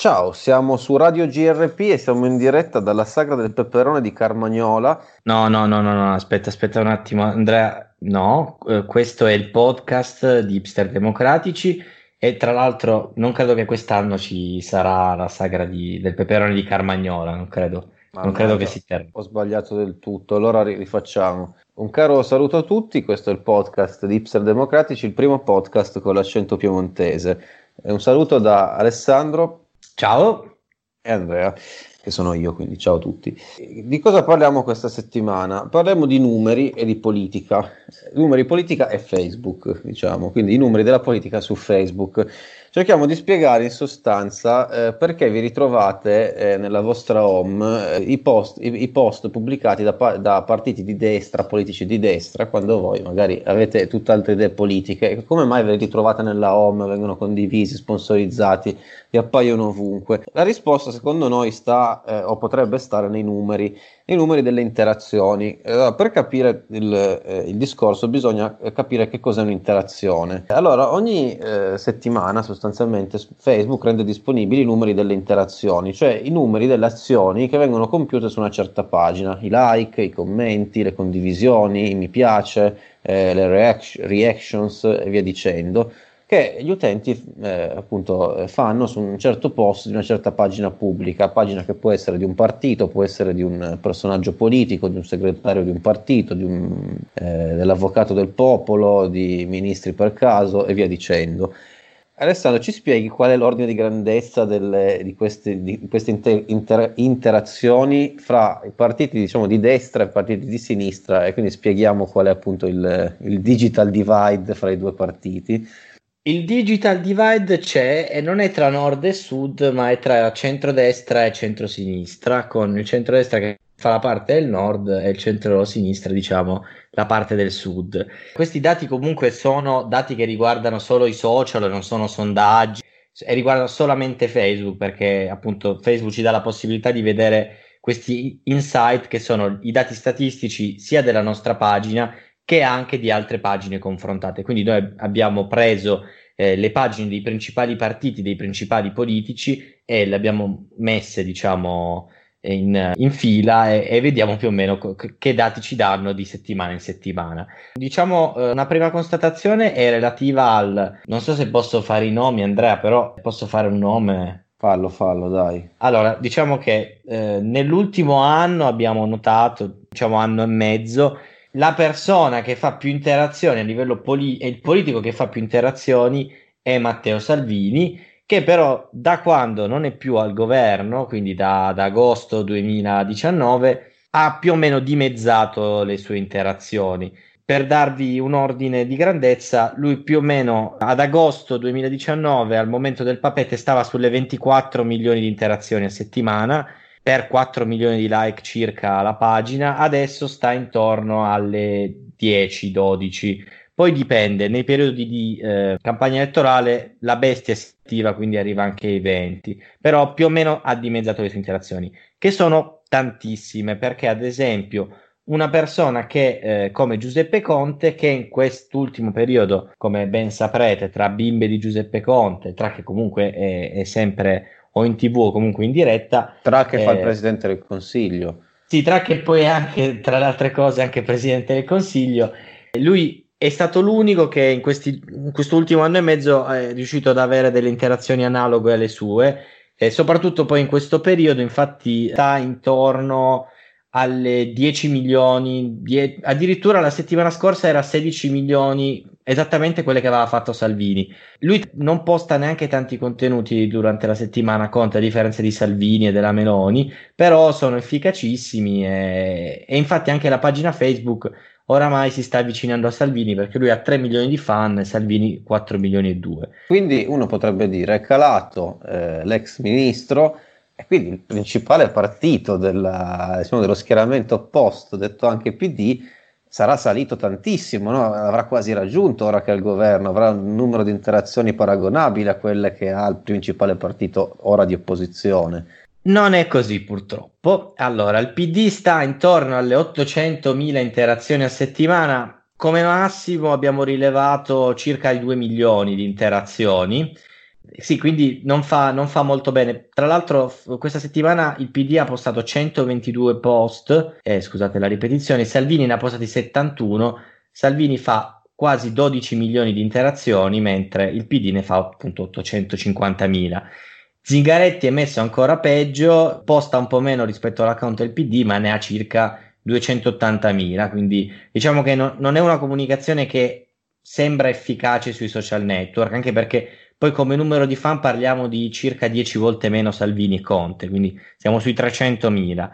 Ciao, siamo su Radio GRP e siamo in diretta dalla Sagra del Peperone di Carmagnola. No, no, no, no, no, aspetta, aspetta un attimo, Andrea. No, eh, questo è il podcast di Hipster Democratici e tra l'altro non credo che quest'anno ci sarà la Sagra di, del Peperone di Carmagnola, non credo. Ma non credo che si termini. Ho sbagliato del tutto, allora rifacciamo. Un caro saluto a tutti, questo è il podcast di Hipster Democratici, il primo podcast con l'accento piemontese. Un saluto da Alessandro. Ciao. E Andrea, che sono io, quindi ciao a tutti. Di cosa parliamo questa settimana? Parliamo di numeri e di politica. Numeri, politica e Facebook, diciamo, quindi i numeri della politica su Facebook. Cerchiamo di spiegare in sostanza eh, perché vi ritrovate eh, nella vostra home eh, i, post, i, i, post, pubblicati da, da, partiti di destra, politici di destra, quando voi magari avete tutt'altre idee politiche. Come mai ve li ritrovate nella home, vengono condivisi, sponsorizzati, vi appaiono ovunque? La risposta secondo noi sta eh, o potrebbe stare nei numeri i numeri delle interazioni. Allora, per capire il, eh, il, discorso bisogna capire che cos'è un'interazione. Allora, ogni eh, settimana sostanzialmente Facebook rende disponibili i numeri delle interazioni, cioè i numeri delle azioni che vengono compiute su una certa pagina, i like, i commenti, le condivisioni, i mi piace, eh, le reac- reactions e via dicendo che gli utenti eh, appunto fanno su un certo post di una certa pagina pubblica, pagina che può essere di un partito, può essere di un personaggio politico, di un segretario di un partito, di un, eh, dell'avvocato del popolo, di ministri per caso e via dicendo. Alessandro, ci spieghi qual è l'ordine di grandezza delle, di queste, di queste inter, inter, interazioni fra i partiti diciamo, di destra e i partiti di sinistra e quindi spieghiamo qual è appunto il, il digital divide fra i due partiti. Il digital divide c'è e non è tra nord e sud, ma è tra centrodestra e centrosinistra, con il centrodestra che fa la parte del nord e il centro-sinistra, diciamo, la parte del sud. Questi dati comunque sono dati che riguardano solo i social, non sono sondaggi e riguardano solamente Facebook perché appunto Facebook ci dà la possibilità di vedere questi insight che sono i dati statistici sia della nostra pagina che anche di altre pagine confrontate. Quindi noi abbiamo preso eh, le pagine dei principali partiti, dei principali politici e le abbiamo messe, diciamo, in, in fila e, e, vediamo più o meno co- che dati ci danno di settimana in settimana. Diciamo, eh, una prima constatazione è relativa al, non so se posso fare i nomi Andrea, però posso fare un nome. Fallo, fallo, dai. Allora, diciamo che eh, nell'ultimo anno abbiamo notato, diciamo anno e mezzo, la persona che fa più interazioni a livello politico il politico che fa più interazioni è Matteo Salvini, che però da quando non è più al governo, quindi da, da agosto 2019, ha più o meno dimezzato le sue interazioni. Per darvi un ordine di grandezza, lui più o meno ad agosto 2019, al momento del papete, stava sulle 24 milioni di interazioni a settimana per 4 milioni di like circa la pagina, adesso sta intorno alle 10-12. Poi dipende, nei periodi di eh, campagna elettorale la bestia si attiva, quindi arriva anche ai 20, però più o meno ha dimezzato le sue interazioni, che sono tantissime, perché ad esempio una persona che eh, come Giuseppe Conte, che in quest'ultimo periodo, come ben saprete, tra bimbe di Giuseppe Conte, tra che comunque è, è sempre o in tv o comunque in diretta. Tra che eh, fa il eh, Presidente del Consiglio. Sì, tra che poi anche, tra le altre cose, anche Presidente del Consiglio. Lui è stato l'unico che in, questi, in quest'ultimo anno e mezzo è riuscito ad avere delle interazioni analoghe alle sue, e soprattutto poi in questo periodo, infatti, sta intorno alle 10 milioni, die- addirittura la settimana scorsa era 16 milioni, esattamente quelle che aveva fatto Salvini. Lui non posta neanche tanti contenuti durante la settimana, Conte, a differenza di Salvini e della Meloni, però sono efficacissimi e, e infatti anche la pagina Facebook oramai si sta avvicinando a Salvini perché lui ha 3 milioni di fan e Salvini 4 milioni e 2. Quindi uno potrebbe dire è calato eh, l'ex ministro e quindi il principale partito della, diciamo, dello schieramento opposto, detto anche PD, sarà salito tantissimo, no? avrà quasi raggiunto ora che è al governo, avrà un numero di interazioni paragonabile a quelle che ha il principale partito ora di opposizione. Non è così purtroppo. Allora, il PD sta intorno alle 800.000 interazioni a settimana. Come massimo abbiamo rilevato circa i 2 milioni di interazioni Sì, quindi non fa, non fa, molto bene. Tra l'altro, questa settimana il PD ha postato 122 post, eh, scusate la ripetizione, Salvini ne ha postati 71. Salvini fa quasi 12 milioni di interazioni, mentre il PD ne fa appunto 850 mila. Zingaretti è messo ancora peggio, posta un po' meno rispetto all'account del PD, ma ne ha circa 280.000, quindi diciamo che no, non è una comunicazione che sembra efficace sui social network, anche perché poi come numero di fan parliamo di circa 10 volte meno Salvini e Conte, quindi siamo sui 300.000.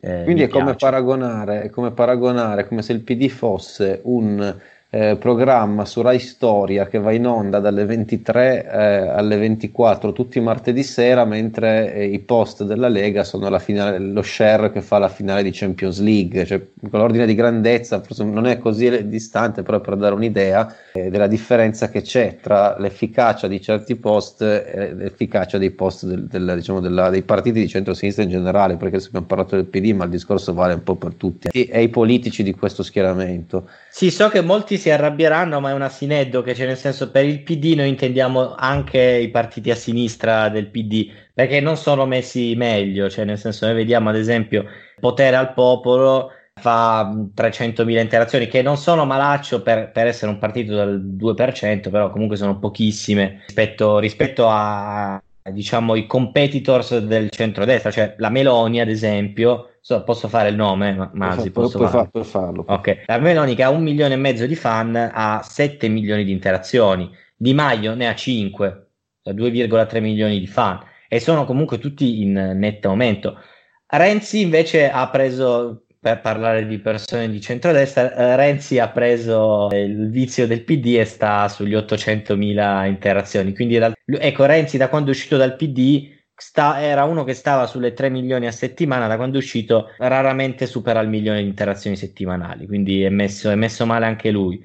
Eh, quindi è come, paragonare, è come paragonare, come se il PD fosse un eh, programma su Rai Storia che va in onda dalle 23 eh, alle 24 tutti i martedì sera, mentre eh, i post della Lega sono finale, lo share che fa la finale di Champions League, cioè, con l'ordine di grandezza forse non è così distante, però per dare un'idea eh, della differenza che c'è tra l'efficacia di certi post e l'efficacia dei post del, del, diciamo, della, dei partiti di centro-sinistra in generale, perché adesso abbiamo parlato del PD, ma il discorso vale un po' per tutti e, e i politici di questo schieramento. Sì, so che molti si arrabbieranno, ma è un asineddo che c'è nel senso per il PD noi intendiamo anche i partiti a sinistra del PD, perché non sono messi meglio, cioè nel senso noi vediamo ad esempio Potere al Popolo fa 300.000 interazioni che non sono malaccio per, per, essere un partito del 2%, però comunque sono pochissime rispetto, rispetto a diciamo i competitors del centrodestra, cioè la Meloni ad esempio So, posso fare il nome, ma Masi, posso puoi, far, puoi farlo. Ok, la Meloni che ha un milione e mezzo di fan ha 7 milioni di interazioni, Di Maio ne ha 5, 2,3 milioni di fan. E sono comunque tutti in netto aumento. Renzi invece ha preso, per parlare di persone di centrodestra, eh, Renzi ha preso il vizio del PD e sta sugli 800.000 interazioni. Quindi, ecco, Renzi da quando è uscito dal PD sta, era uno che stava sulle 3 milioni a settimana, da quando è uscito raramente supera il milione di interazioni settimanali, quindi è messo, è messo male anche lui.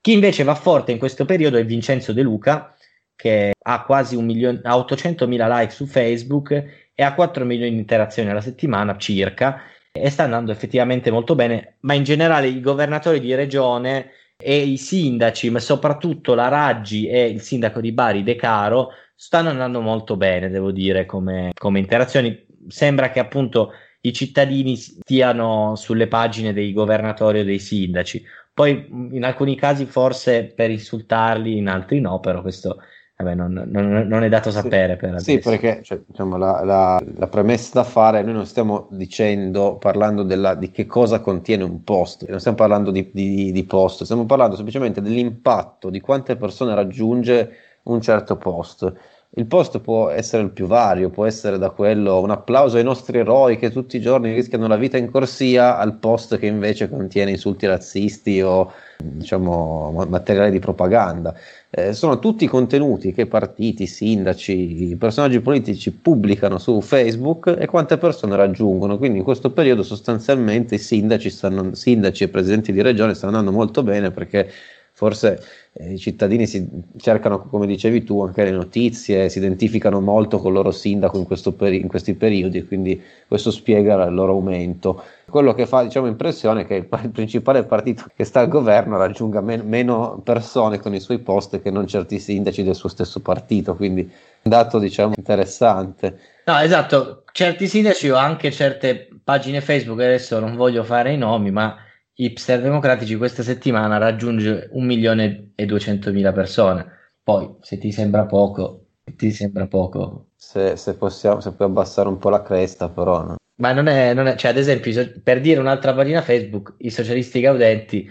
Chi invece va forte in questo periodo è Vincenzo De Luca, che ha quasi un milione, ha 800 mila like su Facebook e ha 4 milioni di interazioni alla settimana circa e sta andando effettivamente molto bene, ma in generale i governatori di regione e i sindaci, ma soprattutto la Raggi e il sindaco di Bari De Caro stanno andando molto bene, devo dire, come, come interazioni. Sembra che appunto i cittadini stiano sulle pagine dei governatori o dei sindaci. Poi in alcuni casi forse per insultarli, in altri no, però questo vabbè, non, non, non, è dato sapere. Sì, per sì perché cioè, diciamo, la, la, la, premessa da fare, noi non stiamo dicendo, parlando della, di che cosa contiene un post, non stiamo parlando di, di, di post, stiamo parlando semplicemente dell'impatto, di quante persone raggiunge un certo post. Il post può essere il più vario, può essere da quello un applauso ai nostri eroi che tutti i giorni rischiano la vita in corsia, al post che invece contiene insulti razzisti o diciamo materiale di propaganda. Eh, sono tutti contenuti che partiti, sindaci, personaggi politici pubblicano su Facebook e quante persone raggiungono. Quindi in questo periodo sostanzialmente i sindaci, stanno, sindaci e presidenti di regione stanno andando molto bene perché forse eh, i cittadini si cercano, come dicevi tu, anche le notizie, si identificano molto con il loro sindaco in, peri- in questi periodi quindi questo spiega il loro aumento. Quello che fa diciamo, impressione è che il, il, principale partito che sta al governo raggiunga men- meno persone con i suoi post che non certi sindaci del suo stesso partito, quindi un dato diciamo, interessante. No, esatto, certi sindaci o anche certe pagine Facebook, adesso non voglio fare i nomi, ma hipster democratici questa settimana raggiunge un milione e duecentomila persone. Poi, se ti sembra poco, ti sembra poco. Se, se, possiamo, se puoi abbassare un po' la cresta, però. No? Ma non è, non è, cioè, ad esempio, per dire un'altra pagina Facebook, i socialisti gaudenti,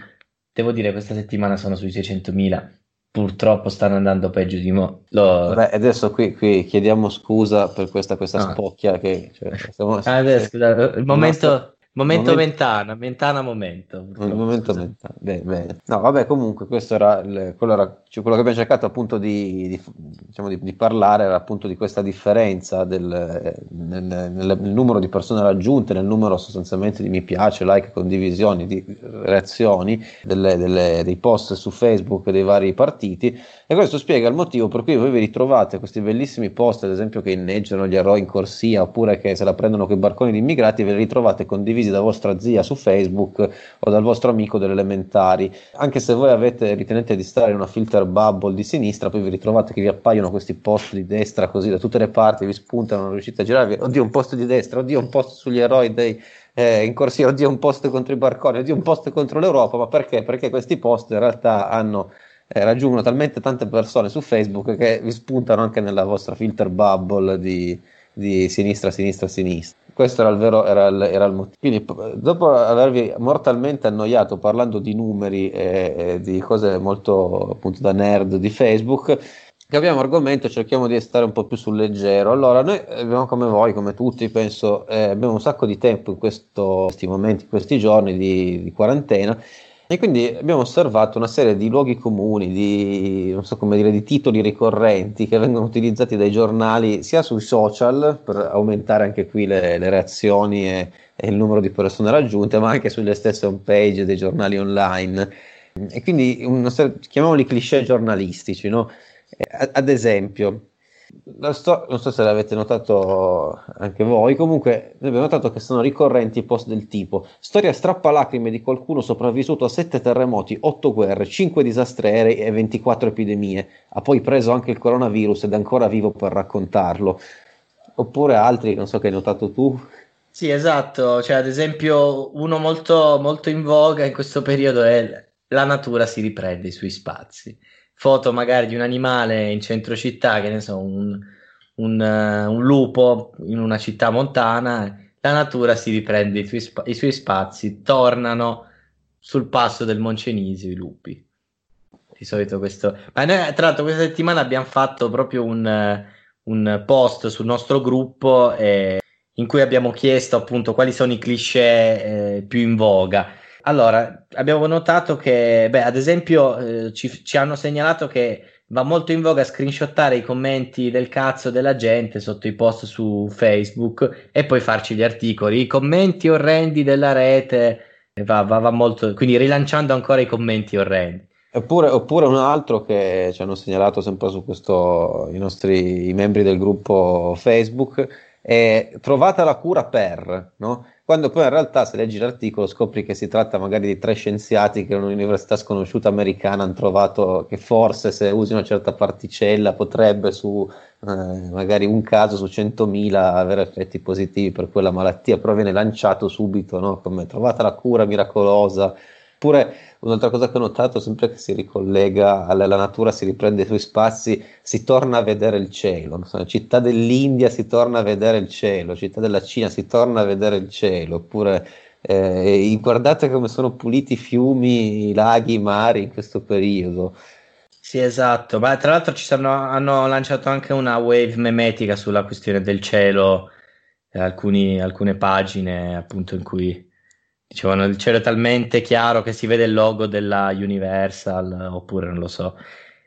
devo dire, questa settimana sono sui 600.000. Purtroppo stanno andando peggio di mo. Lo... Beh, adesso qui, qui, chiediamo scusa per questa, questa no. spocchia che... Cioè, stiamo... ah, adesso, scusa, il momento... Momento, momento Mentana, Mentana momento. Momento Mentana, bene, bene. No, vabbè, comunque questo era, il, quello, era cioè, quello, che abbiamo cercato appunto di, di, diciamo di, di, parlare, era appunto di questa differenza del, nel, nel, nel, numero di persone raggiunte, nel numero sostanzialmente di mi piace, like, condivisioni, di reazioni delle, delle, dei post su Facebook dei vari partiti e questo spiega il motivo per cui voi vi ritrovate questi bellissimi post, ad esempio che inneggiano gli eroi in corsia oppure che se la prendono con i barconi di immigrati, ve li ritrovate condivisi da vostra zia su Facebook o dal vostro amico delle elementari. Anche se voi avete, ritenete di stare in una filter bubble di sinistra, poi vi ritrovate che vi appaiono questi post di destra così da tutte le parti, vi spuntano, non riuscite a girarvi, oddio un post di destra, oddio un post sugli eroi dei eh, in corsia, oddio un post contro i barconi, oddio un post contro l'Europa, ma perché? Perché questi post in realtà hanno, eh, raggiungono talmente tante persone su Facebook che vi spuntano anche nella vostra filter bubble di, di sinistra, sinistra, sinistra. Questo era il vero era il, era il motivo. Quindi, dopo avervi mortalmente annoiato parlando di numeri e, e di cose molto appunto da nerd di Facebook, cambiamo argomento, cerchiamo di stare un po' più sul leggero. Allora, noi abbiamo come voi, come tutti, penso, eh, abbiamo un sacco di tempo in questo, questi momenti, in questi giorni di, di, quarantena. E quindi abbiamo osservato una serie di luoghi comuni, di, so dire, di titoli ricorrenti che vengono utilizzati dai giornali sia sui social per aumentare anche qui le, le reazioni e, e, il numero di persone raggiunte, ma anche sulle stesse home page dei giornali online. E quindi una serie, chiamiamoli cliché giornalistici, no? Eh, ad esempio, sto- non so se l'avete notato anche voi, comunque abbiamo notato che sono ricorrenti post del tipo storia strappalacrime di qualcuno sopravvissuto a sette terremoti, otto guerre, cinque disastri aerei e 24 epidemie, ha poi preso anche il coronavirus ed è ancora vivo per raccontarlo. Oppure altri, non so che hai notato tu. Sì, esatto, cioè ad esempio uno molto, molto in voga in questo periodo è la natura si riprende i suoi spazi foto magari di un animale in centro città, che ne so, un, un, uh, un lupo in una città montana, la natura si riprende i spa- i suoi spazi, tornano sul passo del Moncenisio i lupi. Di solito questo... Ma noi tra l'altro questa settimana abbiamo fatto proprio un, un post sul nostro gruppo eh, in cui abbiamo chiesto appunto quali sono i cliché eh, più in voga allora, abbiamo notato che, beh, ad esempio, eh, ci, ci, hanno segnalato che va molto in voga screenshottare i commenti del cazzo della gente sotto i post su Facebook e poi farci gli articoli. I commenti orrendi della rete, va, va, va molto, quindi rilanciando ancora i commenti orrendi. Oppure, oppure, un altro che ci hanno segnalato sempre su questo i nostri i membri del gruppo Facebook è trovata la cura per, no? quando poi in realtà se leggi l'articolo scopri che si tratta magari di tre scienziati che in un'università sconosciuta americana hanno trovato che forse se usi una certa particella potrebbe su eh, magari un caso su 100.000 avere effetti positivi per quella malattia, però viene lanciato subito no? come trovata la cura miracolosa. Oppure un'altra cosa che ho notato, sempre che si ricollega alla, natura, si riprende i suoi spazi, si torna a vedere il cielo. So, città dell'India si torna a vedere il cielo, città della Cina si torna a vedere il cielo. Oppure eh, guardate come sono puliti i fiumi, i laghi, i mari in questo periodo. Sì, esatto, ma tra l'altro ci sono, hanno lanciato anche una wave memetica sulla questione del cielo, eh, alcuni, alcune pagine appunto in cui Dicevano è talmente chiaro che si vede il logo della Universal, oppure non lo so.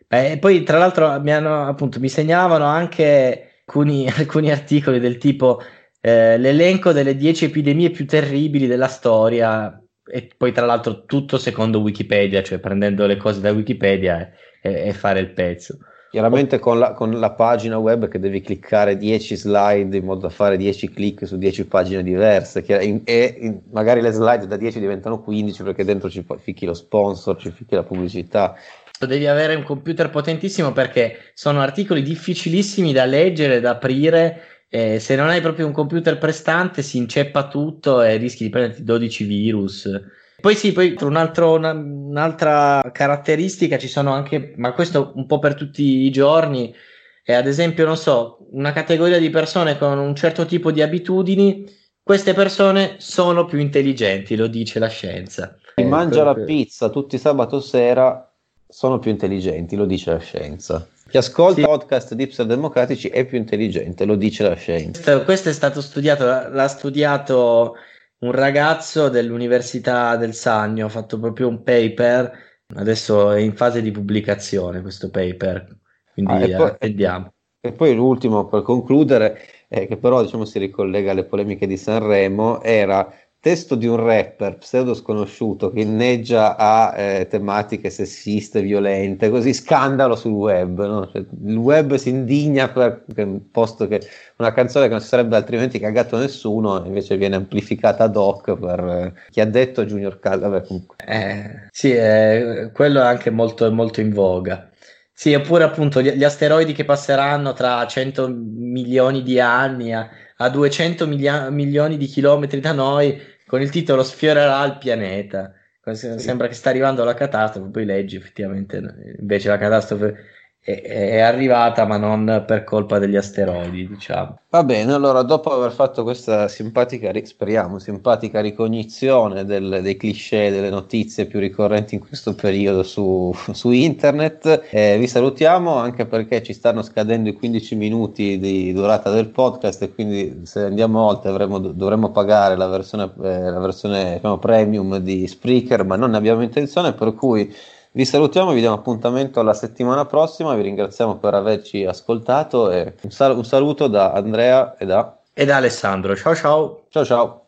Beh, poi, tra l'altro, mi, hanno, appunto, mi segnalavano anche alcuni, alcuni articoli del tipo eh, l'elenco delle 10 epidemie più terribili della storia, e poi, tra l'altro, tutto secondo Wikipedia, cioè prendendo le cose da Wikipedia e, e fare il pezzo. Chiaramente con la, con la, pagina web che devi cliccare 10 slide in modo da fare 10 click su 10 pagine diverse e, e magari le slide da 10 diventano 15 perché dentro ci ficchi lo sponsor, ci ficchi la pubblicità. Devi avere un computer potentissimo perché sono articoli difficilissimi da leggere, da aprire. Eh, se non hai proprio un computer prestante si inceppa tutto e rischi di prenderti 12 virus. Poi sì, poi un altro, una, un'altra caratteristica ci sono anche, ma questo un po' per tutti i giorni, è ad esempio, non so, una categoria di persone con un certo tipo di abitudini, queste persone sono più intelligenti, lo dice la scienza. Chi mangia la pizza tutti sabato sera sono più intelligenti, lo dice la scienza. Chi ascolta sì. podcast di Democratici è più intelligente, lo dice la scienza. Questo, questo è stato studiato, l'ha studiato un ragazzo dell'Università del Sannio ha fatto proprio un paper, adesso è in fase di pubblicazione questo paper, quindi ah, e poi, attendiamo. E poi l'ultimo per concludere, eh, che però diciamo, si ricollega alle polemiche di Sanremo, era testo di un rapper pseudo sconosciuuto che inneggia a eh, tematiche sessiste, violente, così scandalo sul web. No? Cioè, il web si indigna per, per posto che una canzone che non si sarebbe altrimenti cagato nessuno, invece viene amplificata ad hoc per eh, chi ha detto Junior Cal. Eh, sì, eh, quello è anche molto, molto in voga. Sì, oppure appunto gli, gli, asteroidi che passeranno tra 100 milioni di anni a, a 200 milia- milioni di chilometri da noi con il titolo Sfiorerà il pianeta. Sì. Sembra che sta arrivando la catastrofe, poi leggi effettivamente invece la catastrofe è, arrivata, ma non per colpa degli asteroidi, diciamo. Va bene, allora dopo aver fatto questa simpatica, speriamo, simpatica ricognizione del, dei cliché, delle notizie più ricorrenti in questo periodo su, su internet, eh, vi salutiamo anche perché ci stanno scadendo i 15 minuti di durata del podcast e quindi se andiamo oltre avremo, dovremmo pagare la versione, eh, la versione diciamo, premium di Spreaker, ma non ne abbiamo intenzione, per cui vi salutiamo, vi diamo appuntamento alla settimana prossima, vi ringraziamo per averci ascoltato e un, sal- un saluto da Andrea e da... E da Alessandro. Ciao ciao. Ciao ciao.